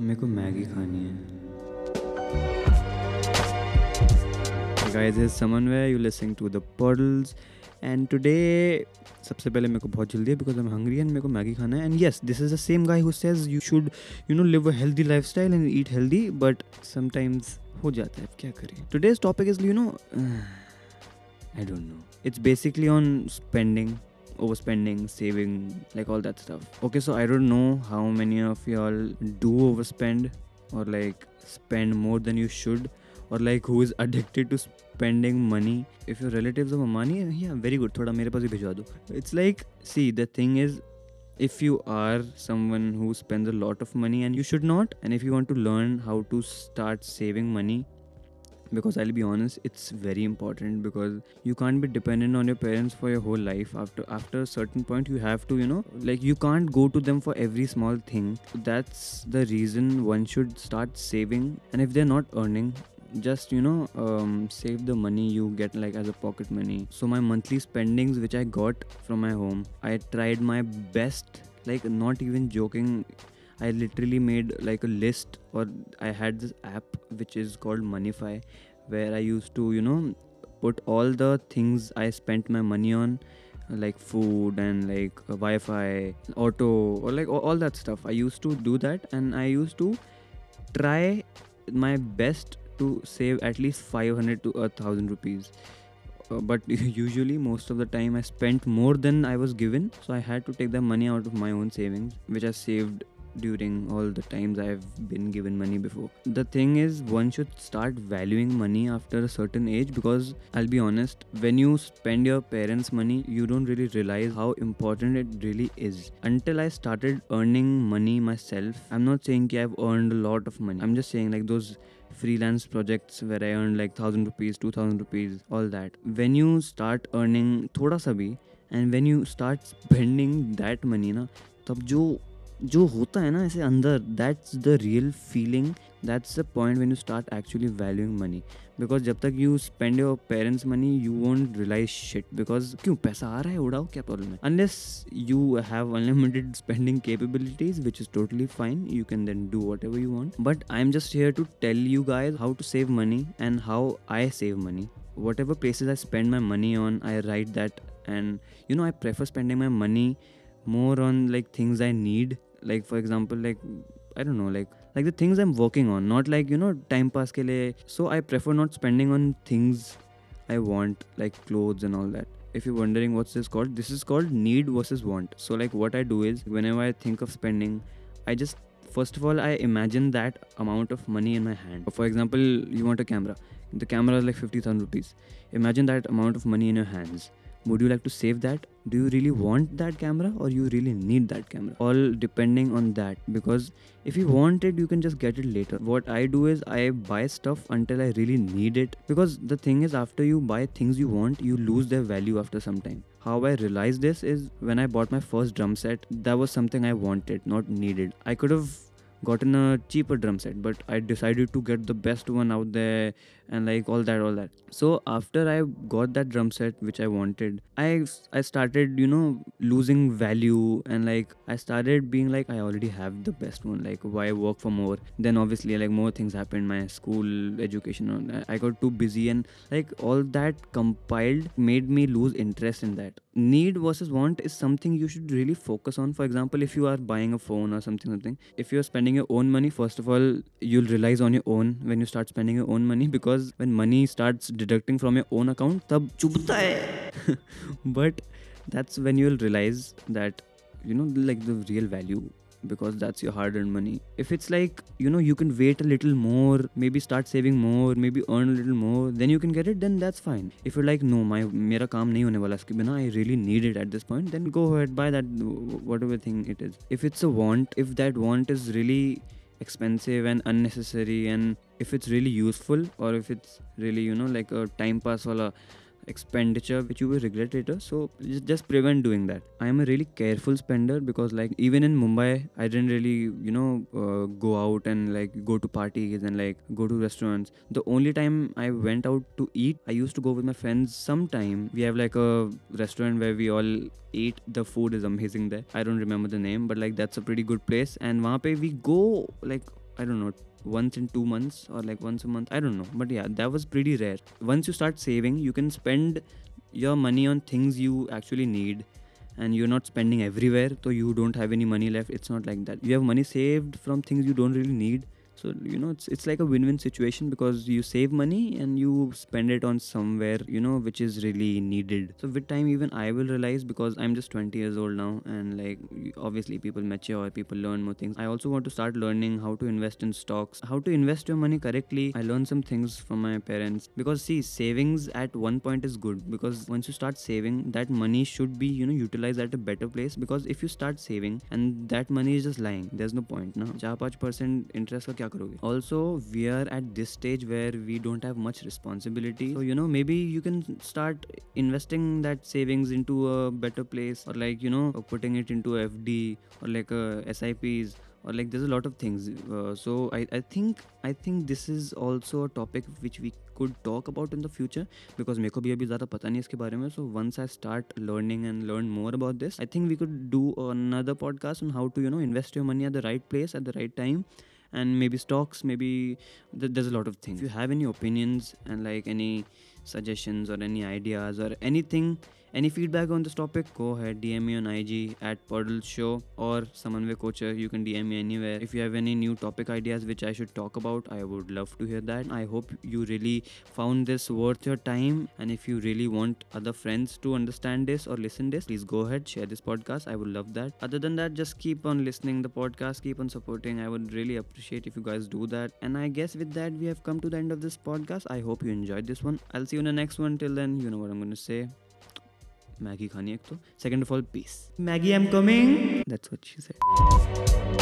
मेरे को मैगी खानी है। Is someone where you listening to the puddles. And today, सबसे पहले मेरे को बहुत जल्दी है because I am hungry and मेरे को मैगी खाना है। And yes this is the same guy who says you should you know live a healthy life style and eat healthy but sometimes हो जाता है। क्या करें? Today's topic is you know I don't know it's basically on spending. Overspending saving like all that stuff. Okay so i don't know how many of y'all do overspend or like spend more than you should or like who is addicted to spending money. If your relatives have money yeah very good. Thoda mere paas hi bhijwa do. It's like see the thing is if you are someone who spends a lot of money and you should not and if you want to learn how to start saving money because I'll be honest, it's very important because you can't be dependent on your parents for your whole life. After after a certain point, you have to, you know, like you can't go to them for every small thing. That's the reason one should start saving. And if they're not earning, just you know um, save the money you get like as a pocket money so my monthly spendings which i got from my home i tried my best like not even joking I literally made like a list or I had this app which is called Moneyfy where I used to, you know, put all the things I spent my money on like food and like Wi-Fi, auto or like all that stuff. I used to do that and I used to try my best to save at least 500 to a thousand rupees. Uh, but usually most of the time I spent more than I was given so I had to take the money out of my own savings which I saved during all the times I've been given money before. The thing is, one should start valuing money after a certain age because I'll be honest, when you spend your parents' money, you don't really realize how important it really is. Until I started earning money myself, I'm not saying I've earned a lot of money, I'm just saying like those freelance projects where I earned like 1000 rupees, 2000 rupees, all that. When you start earning thoda sa bhi, and when you start spending that money na, तब जो जो होता है ना ऐसे अंदर that's the real feeling that's the point when you start actually valuing money because जब तक you spend your parents money you won't realize shit because क्यों? पैसा आ रहा है, उड़ाओ क्या प्रॉब्लम है? Unless you have unlimited spending capabilities which is totally fine you can then do whatever you want but I am just here to tell you guys how to save money and how I save money whatever places I spend my money on I write that and you know I prefer spending my money more on like things I need. Like for example like i don't know like like the things i'm working on. Not like you know time pass ke liye. so i prefer not spending on things i want like clothes and all that. If you're wondering what's this called this is called need versus want. So like what i do is whenever i think of spending i just first of all i imagine that amount of money in my hand. For example you want a camera. The camera is like 50000 rupees. Imagine that amount of money in your hands would you like to save that? Do you really want that camera or you really need that camera? All depending on that because if you want it you can just get it later. What i do is i buy stuff until i really need it. Because the thing is after you buy things you want you lose their value after some time. How i realized this is when i bought my first drum set that was something i wanted not needed. I could have gotten a cheaper drum set but i decided to get the best one out there and like all that all that. So after i got that drum set which i wanted i i started you know losing value and like i started being like i already have the best one like why work for more? Then obviously like more things happened my school education i got too busy and like all that compiled made me lose interest in that need versus want is something you should really focus on. For example if you are buying a phone or something something if you're spending your own money first of all you'll realize on your own when you start spending your own money because when money starts deducting from your own account tab chubta hai. But that's when you'll realize that you know like the real value because that's your hard earned money. If it's like, you know, you can wait a little more, maybe start saving more, maybe earn a little more, then you can get it, then that's fine. If you're like, no, my kaam nahi hone wala iske bina, I really need it at this point, then go ahead, buy that, whatever thing it is. If it's a want, if that want is really expensive and unnecessary and if it's really useful or if it's really you know like a time pass wala expenditure which you will regret later. So just prevent doing that. I am a really careful spender because like even in mumbai i didn't really you know uh, go out and like go to parties and like go to restaurants. The only time i went out to eat i used to go with my friends sometime. We have like a restaurant where we all eat. The food is amazing there. I don't remember the name but like that's a pretty good place. And wahan pe we go like I don't know, once in two months or like once a month. I don't know. But yeah, that was pretty rare. Once you start saving, you can spend your money on things you actually need and you're not spending everywhere so you don't have any money left it's not like that you have money saved from things you don't really need so you know it's it's like a win-win situation because you save money and you spend it on somewhere you know which is really needed. So with time even i will realize because i'm just 20 years old now and like obviously people mature people learn more things. I also want to start learning how to invest in stocks how to invest your money correctly. I learned some things from my parents because see savings at one point is good because once you start saving that money should be you know utilized at a better place because if you start saving and that money is just lying there's no point now 4-5% interest ka kya करोगे also we are at this stage where we don't have much responsibility so you know maybe you can start investing that savings into a better place or like you know putting it into fd or like uh, sips or like there's a lot of things uh, so I, I think i think this is also a topic which we could talk about in the future because मेरे को भी अभी ज़्यादा पता नहीं इसके बारे में so once I start learning and learn more about this I think we could do another podcast on how to you know invest your money at the right place at the right time and maybe stocks maybe th- there's a lot of things. If you have any opinions and like any suggestions or any ideas or anything any feedback on this topic go ahead dm me on ig at Puddle show or Samanvay Kocher you can dm me anywhere. If you have any new topic ideas which i should talk about i would love to hear that. I hope you really found this worth your time. And if you really want other friends to understand this or listen this please go ahead share this podcast. I would love that. Other than that just keep on listening the podcast keep on supporting. I would really appreciate if you guys do that. And i guess with that we have come to the end of this podcast. I hope you enjoyed this one. I'll see you in the next one till then you know what i'm going to say Maggi खानी एक तो second of all peace Maggi I'm coming that's what she said